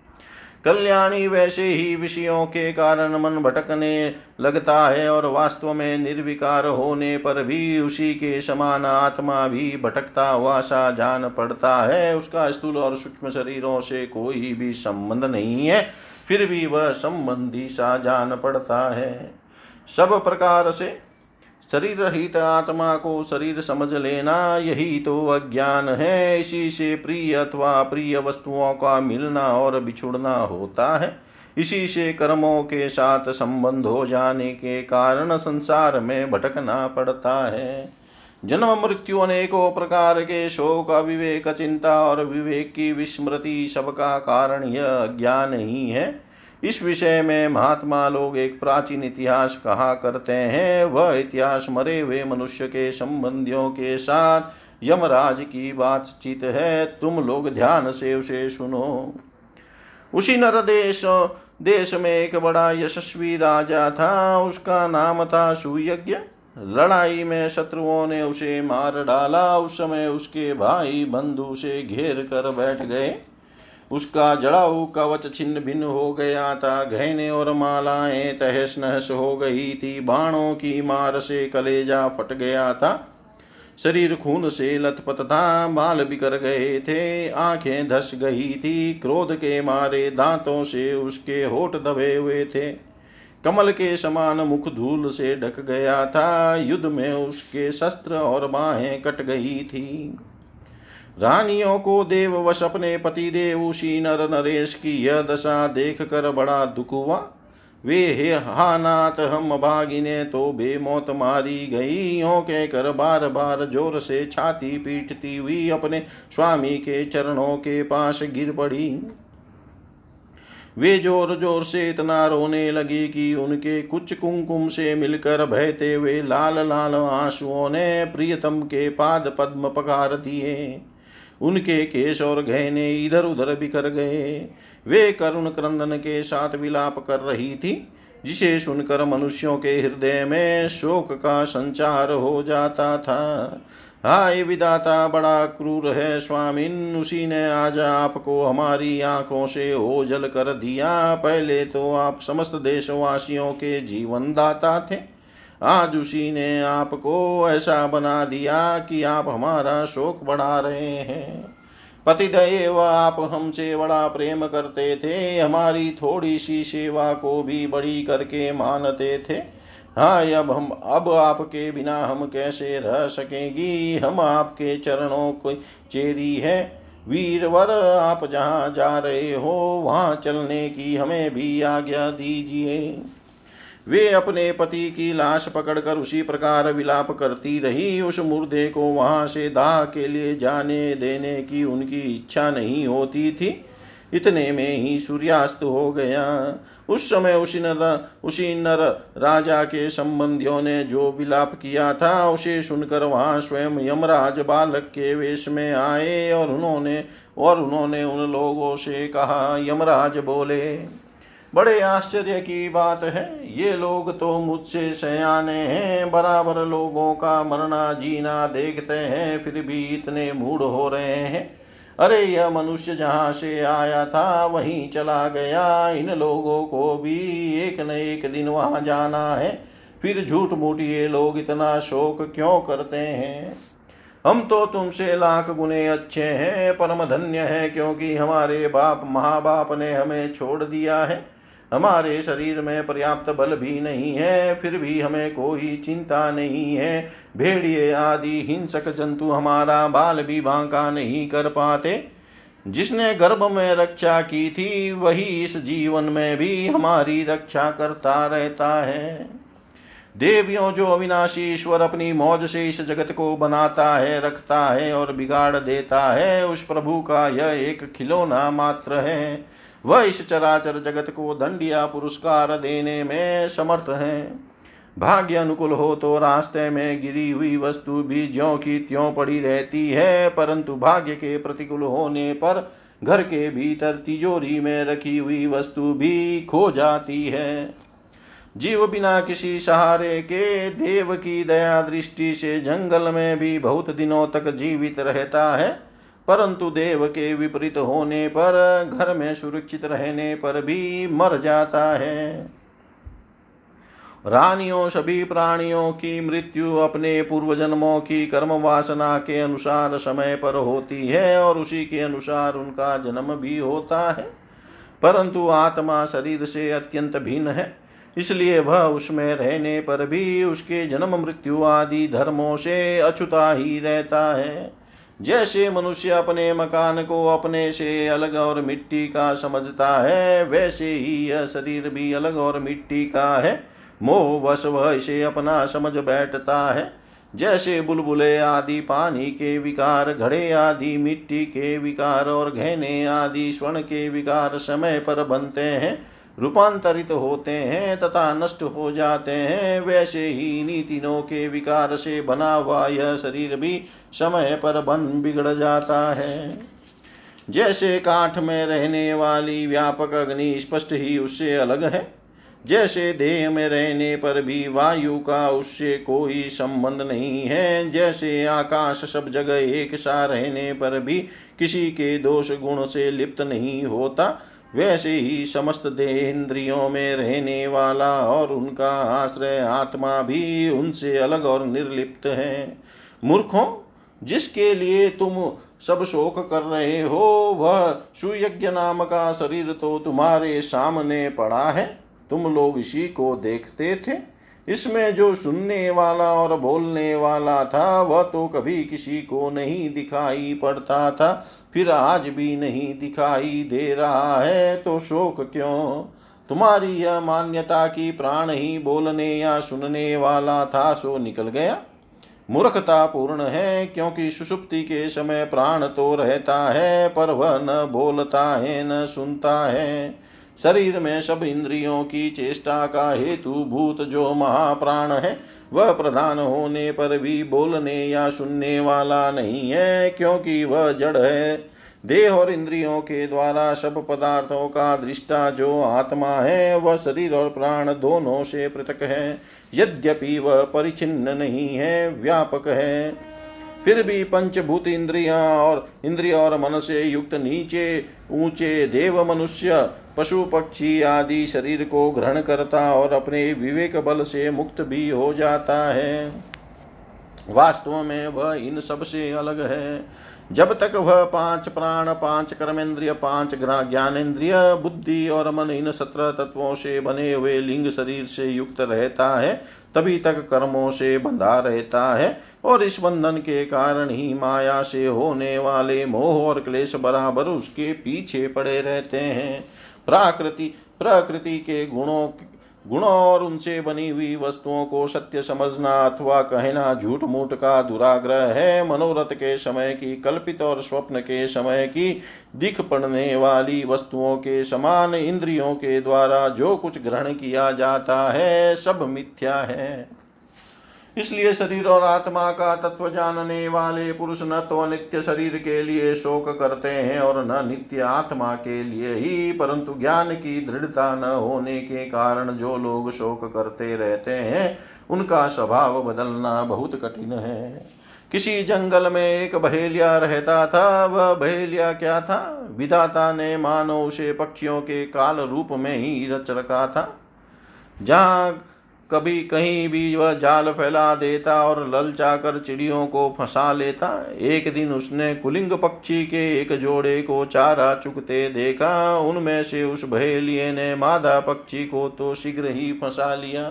कल्याणी वैसे ही विषयों के कारण मन भटकने लगता है और वास्तव में निर्विकार होने पर भी उसी के समान आत्मा भी भटकता हुआ सा जान पड़ता है। उसका स्थूल और सूक्ष्म शरीरों से कोई भी संबंध नहीं है, फिर भी वह संबंधी सा जान पड़ता है। सब प्रकार से शरीर रहित आत्मा को शरीर समझ लेना यही तो अज्ञान है। इसी से प्रिय अथवा प्रिय वस्तुओं का मिलना और बिछुड़ना होता है। इसी से कर्मों के साथ संबंध हो जाने के कारण संसार में भटकना पड़ता है। जन्म मृत्यु अनेकों प्रकार के शोक, अविवेक, चिंता और विवेक की विस्मृति सबका कारण यह अज्ञान ही है। इस विषय में महात्मा लोग एक प्राचीन इतिहास कहा करते हैं। वह इतिहास मरे हुए मनुष्य के संबंधियों के साथ यमराज की बातचीत है। तुम लोग ध्यान से उसे सुनो। उसी नर देश देश में एक बड़ा यशस्वी राजा था। उसका नाम था सुयज्ञ। लड़ाई में शत्रुओं ने उसे मार डाला। उस समय उसके भाई बंधु से घेर कर बैठ गए। उसका जड़ाऊ कवच छिन्न भिन्न हो गया था। गहने और मालाएँ तहस नहस हो गई थी। बाणों की मार से कलेजा फट गया था। शरीर खून से लथपथ था। बाल बिकर गए थे। आँखें धस गई थी। क्रोध के मारे दांतों से उसके होठ दबे हुए थे। कमल के समान मुख धूल से ढक गया था। युद्ध में उसके शस्त्र और बाहें कट गई थी। रानियों को देववश अपने पति देव उसी नर नरेश की यह दशा देख कर बड़ा दुख हुआ। वे, हे हानात हम भागिने तो बेमौत मारी गई के कर बार बार ज़ोर से छाती पीटती हुई अपने स्वामी के चरणों के पास गिर पड़ी। वे ज़ोर ज़ोर से इतना रोने लगी कि उनके कुछ कुमकुम से मिलकर बहते हुए लाल लाल आंसुओं ने प्रियतम के पाद पद्म पकार दिए। उनके केश और गहने इधर उधर बिखर गए। वे करुण क्रंदन के साथ विलाप कर रही थी, जिसे सुनकर मनुष्यों के हृदय में शोक का संचार हो जाता था। हाय विदाता, बड़ा क्रूर है स्वामिन, उसी ने आज आपको हमारी आँखों से ओझल कर दिया। पहले तो आप समस्त देशवासियों के जीवन दाता थे। आज उसी ने आपको ऐसा बना दिया कि आप हमारा शोक बढ़ा रहे हैं। पतिदेव, आप हमसे बड़ा प्रेम करते थे, हमारी थोड़ी सी सेवा को भी बड़ी करके मानते थे। हाँ अब हम, अब आपके बिना हम कैसे रह सकेंगी? हम आपके चरणों को चेरी है। वीरवर, आप जहाँ जा रहे हो, वहाँ चलने की हमें भी आज्ञा दीजिए। वे अपने पति की लाश पकड़कर उसी प्रकार विलाप करती रही। उस मुर्दे को वहाँ से दाह के लिए जाने देने की उनकी इच्छा नहीं होती थी। इतने में ही सूर्यास्त हो गया। उस समय उसी नर उसी नर राजा के संबंधियों ने जो विलाप किया था, उसे सुनकर वहाँ स्वयं यमराज बालक के वेश में आए और उन्होंने और उन्होंने उन लोगों से कहा, यमराज बोले बड़े आश्चर्य की बात है। ये लोग तो मुझसे सयाने हैं, बराबर लोगों का मरना जीना देखते हैं, फिर भी इतने मूड हो रहे हैं। अरे, यह मनुष्य जहाँ से आया था, वहीं चला गया। इन लोगों को भी एक न एक दिन वहाँ जाना है। फिर झूठ मूठ ये लोग इतना शोक क्यों करते हैं? हम तो तुमसे लाख गुने अच्छे हैं, परम धन्य है, क्योंकि हमारे बाप, महाबाप ने हमें छोड़ दिया है। हमारे शरीर में पर्याप्त बल भी नहीं है, फिर भी हमें कोई चिंता नहीं है। भेड़िए आदि हिंसक जंतु हमारा बाल भी बांका नहीं कर पाते। जिसने गर्भ में रक्षा की थी, वही इस जीवन में भी हमारी रक्षा करता रहता है। देवियों जो अविनाशी ईश्वर अपनी मौज से इस जगत को बनाता है, रखता है और बिगाड़ देता है, उस प्रभु का यह एक खिलौना मात्र है। वह इस चराचर जगत को दंड या पुरस्कार देने में समर्थ है। भाग्य अनुकूल हो तो रास्ते में गिरी हुई वस्तु भी ज्यो की त्यों पड़ी रहती है, परंतु भाग्य के प्रतिकूल होने पर घर के भीतर तिजोरी में रखी हुई वस्तु भी खो जाती है। जीव बिना किसी सहारे के देव की दया दृष्टि से जंगल में भी बहुत दिनों तक जीवित रहता है। परंतु देव के विपरीत होने पर घर में सुरक्षित रहने पर भी मर जाता है। रानियों, सभी प्राणियों की मृत्यु अपने पूर्व जन्मों की कर्म वासना के अनुसार समय पर होती है और उसी के अनुसार उनका जन्म भी होता है। परंतु आत्मा शरीर से अत्यंत भिन्न है, इसलिए वह उसमें रहने पर भी उसके जन्म, मृत्यु आदि धर्मों से अछूता ही रहता है। जैसे मनुष्य अपने मकान को अपने से अलग और मिट्टी का समझता है, वैसे ही यह शरीर भी अलग और मिट्टी का है। मोह वश वह इसे अपना समझ बैठता है। जैसे बुलबुले आदि पानी के विकार, घड़े आदि मिट्टी के विकार और गहने आदि स्वर्ण के विकार समय पर बनते हैं रूपांतरित होते हैं तथा नष्ट हो जाते हैं। वैसे ही इन्हीं तीनों के विकार से बना हुआ यह शरीर भी समय पर बन बिगड़ जाता है। जैसे काठ में रहने वाली व्यापक अग्नि स्पष्ट ही उससे अलग है, जैसे देह में रहने पर भी वायु का उससे कोई संबंध नहीं है, जैसे आकाश सब जगह एक सा रहने पर भी किसी के दोष गुण से लिप्त नहीं होता वैसे ही समस्त देह इंद्रियों में रहने वाला और उनका आश्रय आत्मा भी उनसे अलग और निर्लिप्त है। मूर्खों, जिसके लिए तुम सब शोक कर रहे हो, वह सुयज्ञ नाम का शरीर तो तुम्हारे सामने पड़ा है। तुम लोग इसी को देखते थे। इसमें जो सुनने वाला और बोलने वाला था, वह तो कभी किसी को नहीं दिखाई पड़ता था। फिर आज भी नहीं दिखाई दे रहा है तो शोक क्यों? तुम्हारी यह मान्यता की प्राण ही बोलने या सुनने वाला था, सो निकल गया। मूर्खता पूर्ण है, क्योंकि सुषुप्ति के समय प्राण तो रहता है, पर वह न बोलता है, न सुनता है। शरीर में सब इंद्रियों की चेष्टा का हेतु भूत जो महाप्राण है, वह प्रधान होने पर भी बोलने या सुनने वाला नहीं है, क्योंकि वह जड़ है। देह और इंद्रियों के द्वारा सब पदार्थों का दृष्टा जो आत्मा है, वह शरीर और प्राण दोनों से पृथक है। यद्यपि वह परिचिन्न नहीं है, व्यापक है। फिर भी पंचभूत इंद्रिया और इंद्रिय और मन से युक्त नीचे ऊँचे देव मनुष्य पशु पक्षी आदि शरीर को ग्रहण करता और अपने विवेक बल से मुक्त भी हो जाता है। वास्तव में वह इन सबसे अलग है। जब तक वह पाँच प्राण, पाँच कर्मेंद्रिय, पाँच ज्ञानेन्द्रिय बुद्धि और मन इन सत्रह तत्वों से बने हुए लिंग शरीर से युक्त रहता है, तभी तक कर्मों से बंधा रहता है और इस बंधन के कारण ही माया से होने वाले मोह और क्लेश बराबर उसके पीछे पड़े रहते हैं। प्राकृति, प्रकृति के गुणों गुणों और उनसे बनी हुई वस्तुओं को सत्य समझना अथवा कहना झूठ मूठ का दुराग्रह है। मनोरथ के समय की, कल्पित और स्वप्न के समय की दिख पड़ने वाली वस्तुओं के समान इंद्रियों के द्वारा जो कुछ ग्रहण किया जाता है, सब मिथ्या है। इसलिए शरीर और आत्मा का तत्व जानने वाले पुरुष न तो नित्य शरीर के लिए शोक करते हैं और न नित्य आत्मा के लिए ही, परंतु ज्ञान की दृढ़ता न होने के कारण जो लोग शोक करते रहते हैं, उनका स्वभाव बदलना बहुत कठिन है। किसी जंगल में एक बहेलिया रहता था, वह बहेलिया क्या था? विधाता ने मानो उसे पक्षियों के काल रूप में ही रच रखा था। जहाँ कभी कहीं भी वह जाल फैला देता और ललचा कर चिड़ियों को फंसा लेता। एक दिन उसने कुलिंग पक्षी के एक जोड़े को चारा चुकते देखा। उनमें से उस बहेलिए ने मादा पक्षी को तो शीघ्र ही फंसा लिया।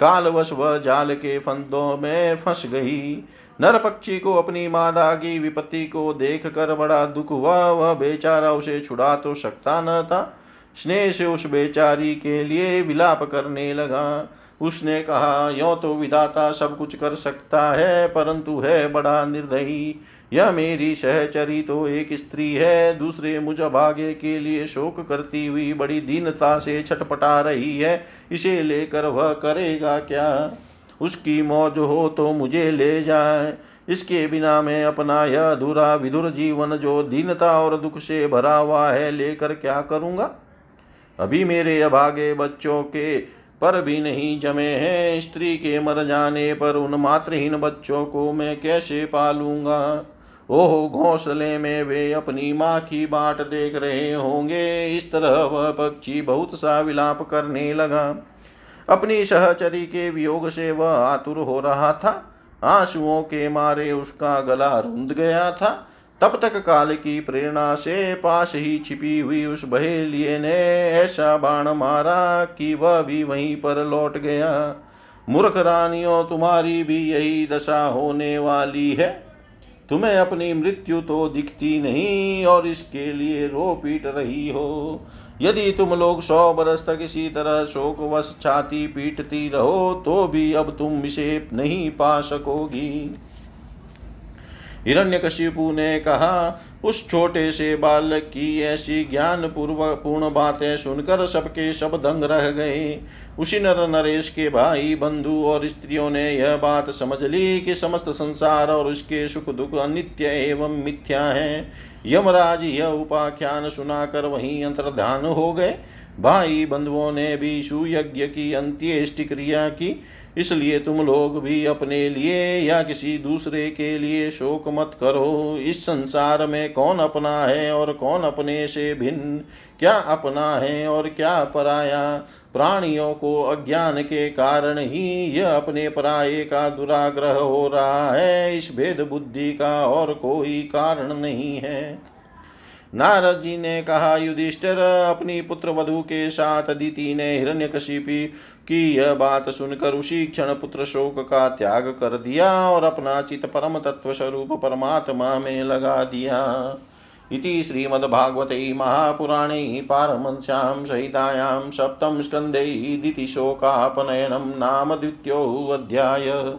कालवश वह जाल के फंदों में फंस गई। नर पक्षी को अपनी मादा की विपत्ति को देख कर बड़ा दुख हुआ। वह बेचारा उसे छुड़ा तो सकता न था। स्नेह से उस बेचारी के लिए विलाप करने लगा। उसने कहा, यो तो विदाता सब कुछ कर सकता है, परंतु है बड़ा निर्दयी। यह मेरी सहचरी तो एक स्त्री है, दूसरे मुझ भाग्य के लिए शोक करती हुई बड़ी दीनता से छटपटा रही है। इसे लेकर वह करेगा क्या? उसकी मौज हो तो मुझे ले जाए। इसके बिना मैं अपना यह अधूरा विधुर जीवन, जो दीनता और दुख से भरा हुआ है, लेकर क्या करूँगा? अभी मेरे अभागे बच्चों के पर भी नहीं जमे हैं। स्त्री के मर जाने पर उन मातृहीन बच्चों को मैं कैसे पालूँगा? ओह, घोंसले में वे अपनी माँ की बाट देख रहे होंगे। इस तरह वह पक्षी बहुत सा विलाप करने लगा। अपनी सहचरी के वियोग से वह आतुर हो रहा था। आंसुओं के मारे उसका गला रुंध गया था। तब तक काल की प्रेरणा से पास ही छिपी हुई उस बहेलिए ने ऐसा बाण मारा कि वह भी वहीं पर लौट गया। मूर्ख रानियों, तुम्हारी भी यही दशा होने वाली है। तुम्हें अपनी मृत्यु तो दिखती नहीं और इसके लिए रो पीट रही हो। यदि तुम लोग सौ बरस तक इसी तरह शोकवश छाती पीटती रहो तो भी अब तुम इसे नहीं पा सकोगी। हिरण्यकशिपु ने कहा, उस छोटे से बालक की ऐसी ज्ञान पूर्व पूर्ण बातें सुनकर सबके सब दंग रह गए। उसी नर नरेश के भाई, बंधु और स्त्रियों ने यह बात समझ ली कि समस्त संसार और उसके सुख दुख अनित्य एवं मिथ्या है। यमराज यह उपाख्यान सुनाकर वहीं अंतर्ध्यान हो गए। भाई बंधुओं ने भी सुयज्ञ की अंत्येष्टि क्रिया की, इसलिए तुम लोग भी अपने लिए या किसी दूसरे के लिए शोक मत करो। इस संसार में कौन अपना है और कौन अपने से भिन्न? क्या अपना है और क्या पराया? प्राणियों को अज्ञान के कारण ही यह अपने पराये का दुराग्रह हो रहा है। इस भेद बुद्धि का और कोई कारण नहीं है। नारद जी ने कहा, युधिष्ठिर, अपनी पुत्र वधु के साथ अदिति ने हिरण्यकशिपी की यह बात सुनकर उसी क्षण पुत्र शोक का त्याग कर दिया और अपना चित परम तत्व स्वरूप परमात्मा में लगा दिया। इति श्रीमद्भागवते महापुराणे पारमंस्यां सहितायां सप्तं स्कन्धे दितिशोकापनयनं नाम द्वितीयोऽध्याय।